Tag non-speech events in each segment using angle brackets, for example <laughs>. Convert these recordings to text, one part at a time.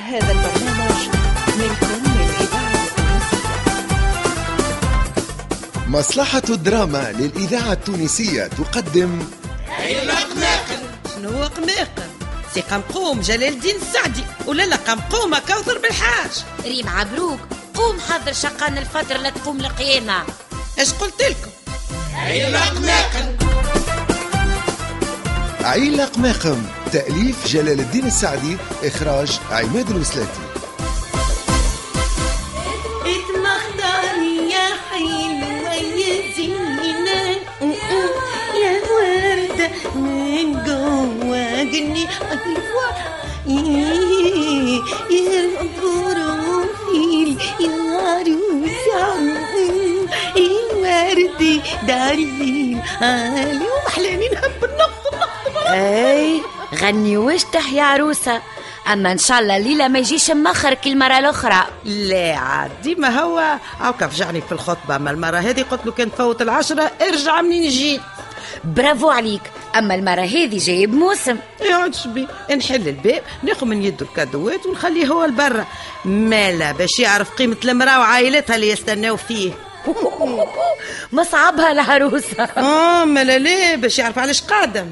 هذا البرنامج منكم من إذاعة مصلحة الدراما للإذاعة التونسية تقدم شنو هو قماقم سي قمقوم جلال الدين السعدي ولا لا قمقومة كوثر بالحاج ريم عبروك قوم حضر شقان الفطر لا تقوم القيامة. اش قلت لكم؟ عيلة قماقم تأليف جلال الدين السعدي إخراج عماد الوسلاتي. اتمختاري يا حلوة يا زينة يا وردة من جوا جني. أيوة يا العروسة دارين أي. غني واشتح يا عروسة. أما إن شاء الله الليلة ما يجيش مخر كالمرة الأخرى. لا عاد ديما هو؟ هاكا فجعني في الخطبة. أما المرة هذه قلت له كان تفوت العشرة ارجع منين جيت؟ برافو عليك. أما المرة هذه جايب موسم. يقعد شبي نحل الباب ناخذ من يده الكادوات ونخليه هو لبرا. مالا باش يعرف قيمة المرأة وعائلتها اللي يستناو فيه. <laughs> مصعبها العروسة. آه مالا ليه باش يعرف علاش قادم.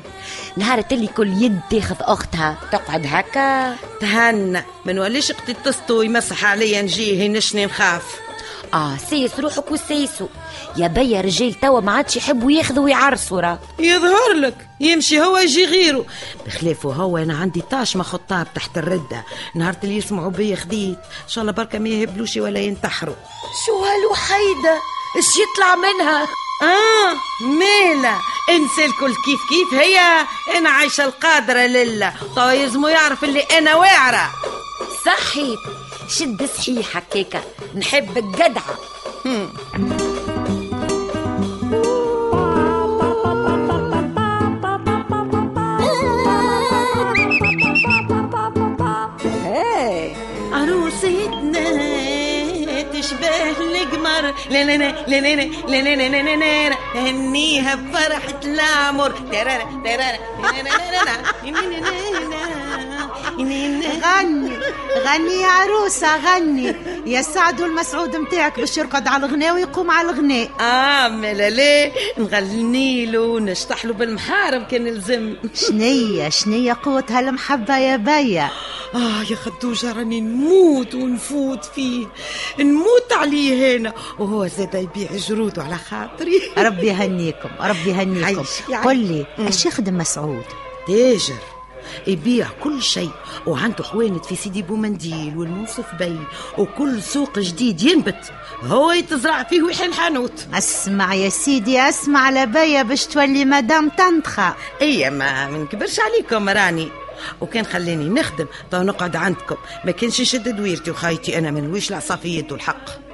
نهار اللي كل يد تاخذ أختها. تقعد هكا؟ تهنى. ما نوليش أختي تسطو يمسح عليا نجيه ينشني نخاف. آه سيس روحك وسيسو. يا بيا رجال توا ما عادش يحبوا ياخذوا ويعرسوا راه. يظهر لك. يمشي هو يجي غيره. بخلافه هو أنا عندي طاشمه خطاب تحت الردة. نهار اللي يسمعوا بيا خديت. إن شاء الله بركة ما يهبلوش ولا ينتحروا. شو هالوحيدة؟ إيش يطلع منها؟ آه مالا انسى الكل كيف كيف هي؟ أنا عايشة القادرة لله. طوا يلزمو يعرف اللي أنا واعرة. صحيت شد صحيح هكاكا نحبك جدعة هنيها بفرحة العمر غني غني يا عروسة غني يا سعد المسعود متاعك باش يرقد على الغناء ويقوم على الغناء. آه مالا ليه نغني له ونشطح له بالمحارم كان لزم شنية شنية قوة هالمحبة يا بيا آه يا خدوجة راني نموت ونفوت فيه. نموت عليه هنا. وهو زاد يبيع جروده على خاطري. ربي يهنيكم ربي يهنيكم. يا قل لي اش يخدم مسعود؟ تاجر. يبيع كل شيء. وعنده حوانت في سيدي بومنديل والمنصف باي وكل سوق جديد ينبت. هو يتزرع فيه ويحل حانوت. اسمع يا سيدي اسمع لبيا باش تولي مدام تنتخى. اي ما منكبرش عليكم راني. وكان خلاني نخدم. تو نقعد عندكم. ما كانش يشد دويرتي وخايتي أنا من ويش العصا في يده الحق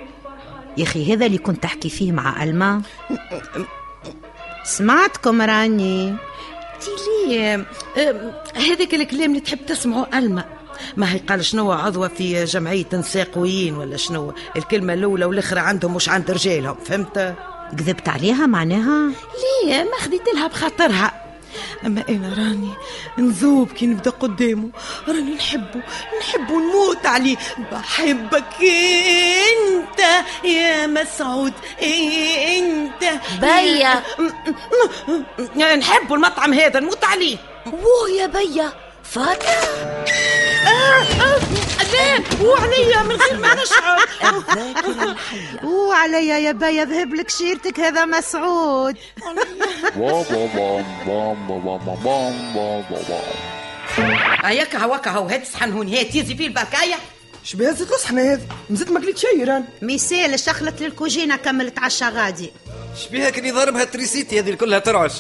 يا أخي هذا اللي كنت تحكي فيه مع ألما؟ <laughs> سمعتكم راني. تي ليه هذاك الكلام اللي تحب تسمعه ألما ما هي قال شنو عضوة في جمعية نساء قويين ولا شنو؟ الكلمة الأولى والأخرى عندهم مش عند رجالهم فهمت؟ كذبت عليها معناها؟ ليه؟ ما خديت لها بخاطرها. أما أنا راني نذوب كي نبدأ قدامه. راني نحبه نحبه نموت عليه. بحبك أنت يا مسعود أنت. بيا. نحبه المطعم هذا نموت عليه. ووه يا بيا. فاتح لا وعليا من غير ما نشعر. وعليا يا بيا ذهب لك شيرتك هذا مسعود. هياك هواك هو هات الصحن هون هات يزي فيه البركاية شبيه زيت الصحن هذا؟ مازلت ما كليت شيء ران. مثال شخلت للكوجينة كملت عشا غادي شبيها كني ضاربها تريسيتي هذه كلها ترعش.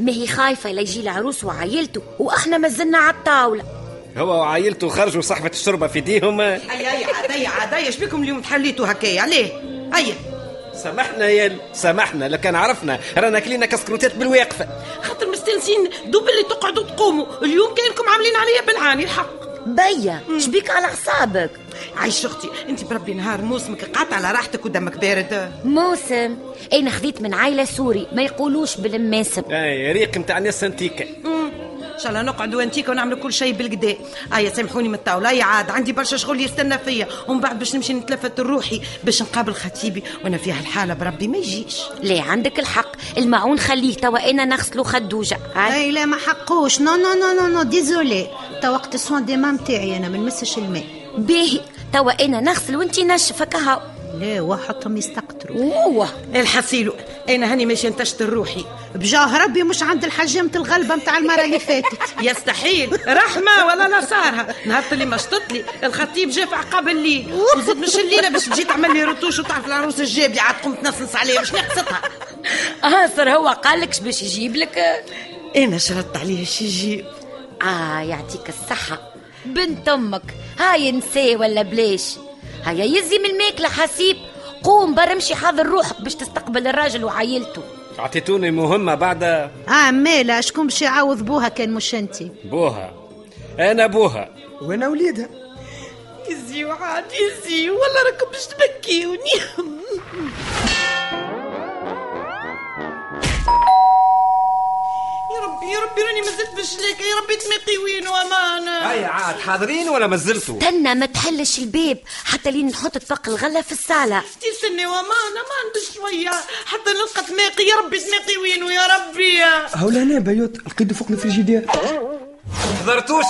ما هي خايفة لا يجي العروس وعائلته وإحنا مازلنا على الطاولة. هو وعائلته خرجوا صحبة الشربة في ايديهم. أي أي عادية عادية. اش بكم اليوم تحليتوا هكايا؟ عليه. هيا سامحنا يا سامحنا لو كان عرفنا رانا كلينا كسكروتات بالواقفة. خاطر مستنسين دوب اللي تقعدوا تقوموا. اليوم كانكم عاملين عليا بالعاني الحق. بيا شبيك على أعصابك؟ عايش أختي أنت بربي نهار موسمك قاطع على راحتك ودمك بارد. موسم. أنا خذيت من عائلة سوري ما يقولوش بالماسم. أي ريق نتاع ناس أنتيكا. إن شاء الله نقعدوا أنتيك ونعملوا كل شيء بالكدا ايا سامحوني من الطاولة. يا عاد عندي برشا شغل يستنى فيا. ومن بعد باش نمشي نتلفت روحي باش نقابل خطيبي. وأنا في هالحالة بربي ما يجيش. ليه عندك الحق. الماعون خليه. توا أنا نغسلو خدوجه هاي اي لا ما حقوش. non non non non non désolée. تا وقت ال soin des mains تاعي أنا ما نمسش الماء. باهي. توا أنا نغسل وانتي نشف هكا هاو. لا وحطهم يستقطروا. أوه. الحسيلو أنا هاني ماشي نتشتر روحي. بجاه ربي مش عند الحجامة الغلبة متاع المرة اللي فاتت. <laughs> يستحيل. رحمة ولا لا صارها نهار اللي مشطت لي. الخطيب جا في عقاب الليل. وزيد مش الليلة باش تجي تعمل لي retouche وتعرف العروس الجابي عاد قمت تنصنص عليها باش نقصتها <laughs> آه صار هو قالكش باش يجيب لك؟ أنا شرطت عليه شي يجيب آه يعطيك الصحة. بنت أمك. هاي نسي ولا بلاش؟ هيا يزي من الماكلة حسيب قوم برا امشي حاضر روحك باش تستقبل الراجل وعائلته. اعطيتوني مهمة بعد آه مالا شكون باش يعوض بوها كان مش انتي بوها. أنا بوها. وأنا وليدها. يزي وعاد يزي والله راكم باش تبكيوني. <laughs> يا ربي راني مازلت بشلاكة يا ربي تمقي وين وامانة. هيا عاد حاضرين ولا ما زلتوا؟ تنا ما تحلش الباب حتى لين نحط طبق الغلة في الصالة. تستني وامانة ما عندي شوية. حتى نلقى تماقي يا ربي تماقي وين يا ربي. هولا أنا بيوت لقيته فوق الفريجيدير حضرتوش.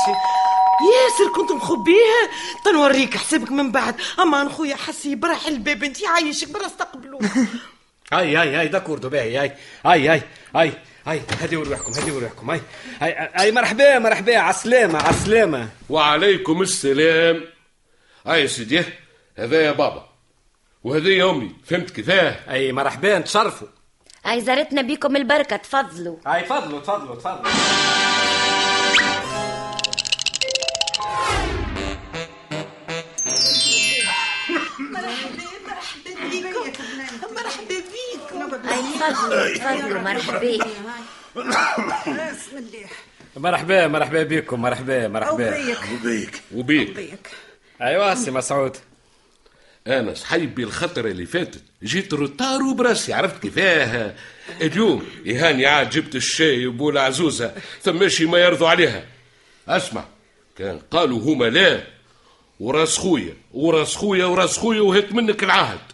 ياسر كنت مخبيه تو نوريك حسابك من بعد. أمان خويا حسيب راح الباب انت عايشك برا استقبلوا <laughs> هاي هاي هاي d'accord باهي هاي هاي هاي هاي. هاي هديو روحكم هديو روحكم هاي. هاي هاي مرحبا مرحبا عسلامة عسلامة. وعليكم السلام. هاي سيدي هذا يا بابا وهذا يا أمي فهمت كيفاه؟ أي مرحبا تشرفوا هاي زارتنا بيكم البركة تفضلوا. هاي تفضلوا تفضلوا تفضلوا. تفضلوا تفضلوا مرحبا مرحبا مرحبا بكم مرحبا مرحبا. وبيك وبيك ايوا سي مسعود أنا صحيبي الخطره اللي فاتت. جيت retard وبراسي عرفت كيفاه. اليوم يهاني عاد جبت الشايب والعزوزة ثماشي ما يرضوا عليها. أسمع كان قالوا هما لا وراس خويا وراس خويا وراس خويا وهيت منك العهد.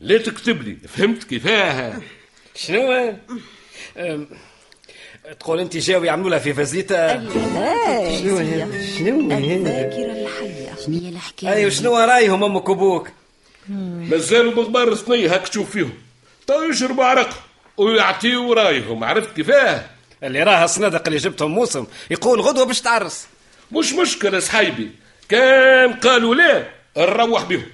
لا تكتب لي. فهمت كيفاه؟ شنو؟ تقول انت جاوي يعملوا لها في فازيتا شنو هذا شنو هذا الذاكرة الحية. شنو؟ هي الحكاية. اي وشنو رايهم أمك وابوك مازالوا بغبار صنية هاك تشوف فيهم. تو يشربوا عرق ويعطيوا رايهم. عرفت كيفاه؟ اللي راها الصنادق اللي جبتهم موسم يقول غدوة باش تعرس. مش مشكلة صحيبي. كان قالوا لا نروح بهم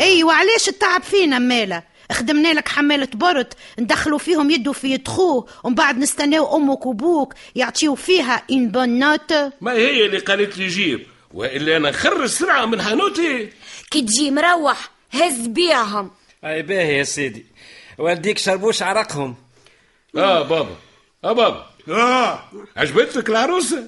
إي وعلاش التعب فينا مالا؟ خدمنا لك حمالة برد ندخلوا فيهم يدو في يدخوه ومن بعد نستناو أمك وبوك يعطيو فيها une bonne note ما هي اللي قالت لي جيب؟ وإلا أنا نخرج سرعة من حانوتي كي تجي مروح هز بيعهم أي باهي يا سيدي. والديك شربوش عرقهم. آه بابا. آه بابا. آه. عجبتك العروسة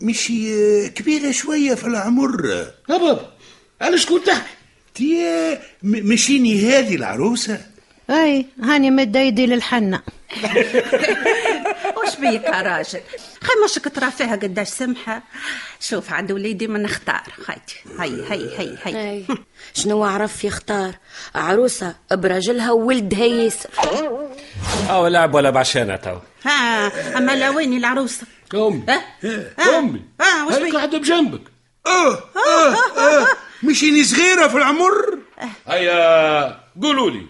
مش آه، كبيرة شوية في العمر. آه بابا. علاش كنت تحكي تي مشيني هذه العروسة. أي هاني مد يدي للحنة. <laughs> وش بيك يا راجل؟ خمشك ترى فيها قداش سمحة. شوف عند وليدي من نختار. خايتي هي هي هي هي. أي. <laughs> شنو عرف يختار؟ عروسة براجلها وولدها ياسر. أو لعب ولا بعشانة تو. ها أما لا وين العروسة؟ ها؟ امي ها وش بيك؟ قاعدة بجنبك. أه أه أه. مشيني صغيرة في العمر هيا قولوا لي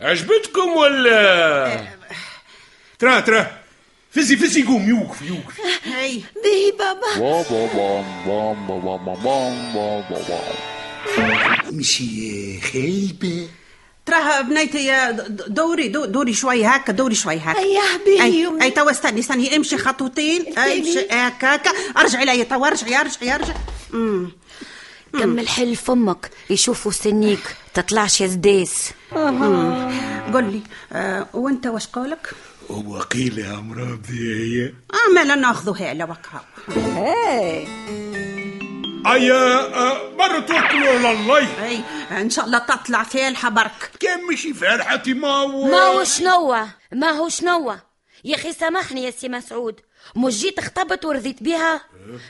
عجبتكم ولا ترى ترى فزي فزي قوم يوقف يوقف هي باهي بابا مشي خايبة تراها بنيتي يا دوري دو- دوري شوي هكا دوري شوي هكا أي باهي اي توا استني استني امشي خطوتين امشي هكا هكا ارجعي لي توا ارجعي ارجعي ارجعي امم كمل حل فمك يشوفوا سنيك تطلعش يا زداس قول لي آه وانت واش قولك؟ هو قيل يا مرابي هي. آه ما ناخذوها لوقها أيا آه، مرة توكلوا على الله. أي إن شاء الله تطلع فالحة برك. كان مشي فرحتي ما هو؟ ما هو شنو؟ ما هو شنو؟ يا أخي سامحني يا سي مسعود. مش جيت اختبط ورضيت بيها؟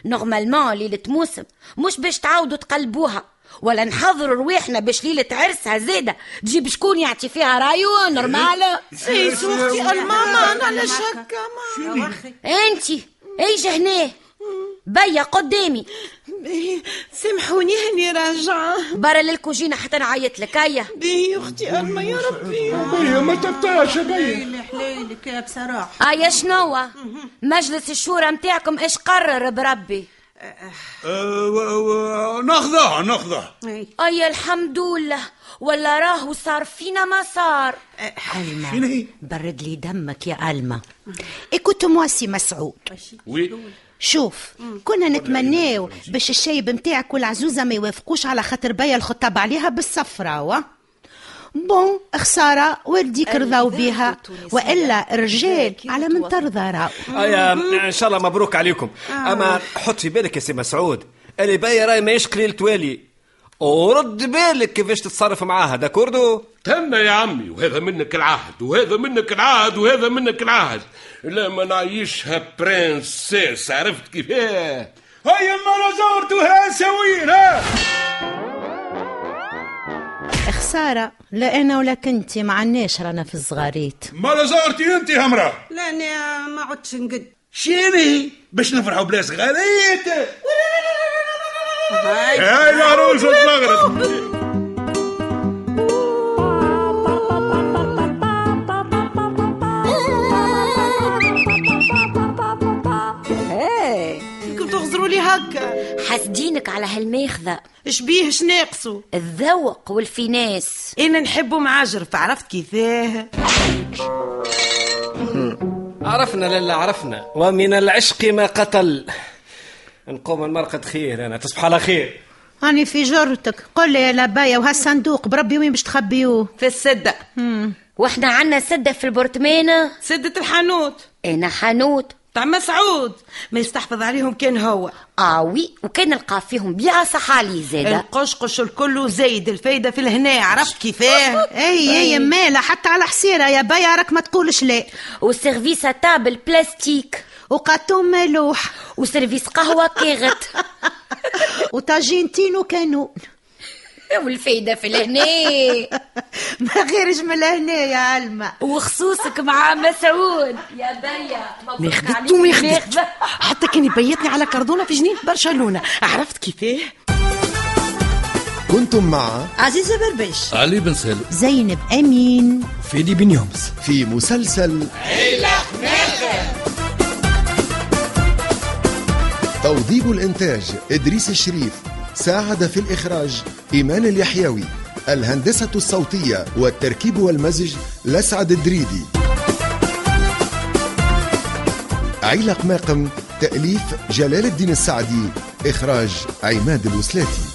normalement ليلة موسم مش باش تعاودوا تقلبوها ولا نحضروا رواحنا باش ليلة عرسها زادة تجيب شكون يعطي فيها رايو normal؟ سيس أختي ألماما أنا على شكا ما أنتي إيش هنا بيا قدامي. بيه، سامحوني هني راجعة برا للكوجينة حتى نعيط لك هيا. بيه أختي الما يا ربي. بيا ما تبطاش يا بيا حليلك يا بصراحة هيا شنو؟ مجلس الشورى متاعكم إيش قرر بربي؟ ناخذها ناخذها أي. اي الحمد لله. ولا راهو صار فينا ما صار. ألما؟ برد لي دمك يا ألما كنت مواسي مسعود. وي. شوف كنا نتمناو باش الشايب متاعك والعزوزة ما يوافقوش على خاطر بيا الخطاب عليها بالصفرة وا. بون خسارة والديك رضاو بيها وإلا الرجال على من ترضى راو ايا إن شاء الله مبروك عليكم. أما حط في بالك يا سي مسعود اللي باي راي ما يشقلي التوالي. ورد بالك كيفاش تتصرف معاها d'accordo؟ تم يا عمي وهذا منك العهد وهذا منك العهد وهذا منك العهد. لا ما نعيشها princesse عرفت كيفاه هيا ما زورتوها سوين ها! خسارة لا أنا ولا كنتي ما عناش رانا في الزغاريت. ما زورتي أنت همرا لا أنا ما عدتش نقد. شيني؟ باش نفرحوا بلا زغاريت. هاي. هاي العروسه هكا. حاسدينك على هالماخذة. اش بيه؟ اش ناقصوا الذوق والفيناس. إنا نحبه معجرف عرفت كيفاه؟ عرفنا لالا عرفنا. ومن العشق ما قتل. نقوم المرقة خير أنا. تصبح على خير. هاني في جرتك. قل لي يا لبايا وهالصندوق بربي وين باش تخبيوه في السدة. وإحنا عنا سدة في البرطمانة سدة الحانوت. أنا حانوت. تاع مسعود ما يستحفظ عليهم كان هو. آوي وكان نلقى فيهم بيعة صحالي زادة القشقش الكل زايد الفايدة في الهنا عرفت كيفاه؟ <laughs> أي أي مالا حتى على حسيرة يا بايا راك ما تقولش لا. و service table plastique. وقاتوم ملوح. و service قهوة كاغت <laughs> وطاجين تينو كانون <laughs> والفايدة في الهنا. ما غيرش من هنا يا علمة وخصوصك مع مسعود. يا بيا ما خدت وما خدت. حتى كان يبيتني على كردونة في جنين برشلونة. عرفت كيفاه؟ كنتم مع عزيزة بربش. علي بن سالم زينب أمين. فيدي بن يومس في مسلسل توظيب الإنتاج إدريس الشريف. ساعد في الإخراج إيمان اليحيوي. الهندسة الصوتية والتركيب والمزج لسعد الدريدي. عيلق ماقم تأليف جلال الدين السعدي إخراج عماد الوسلاتي.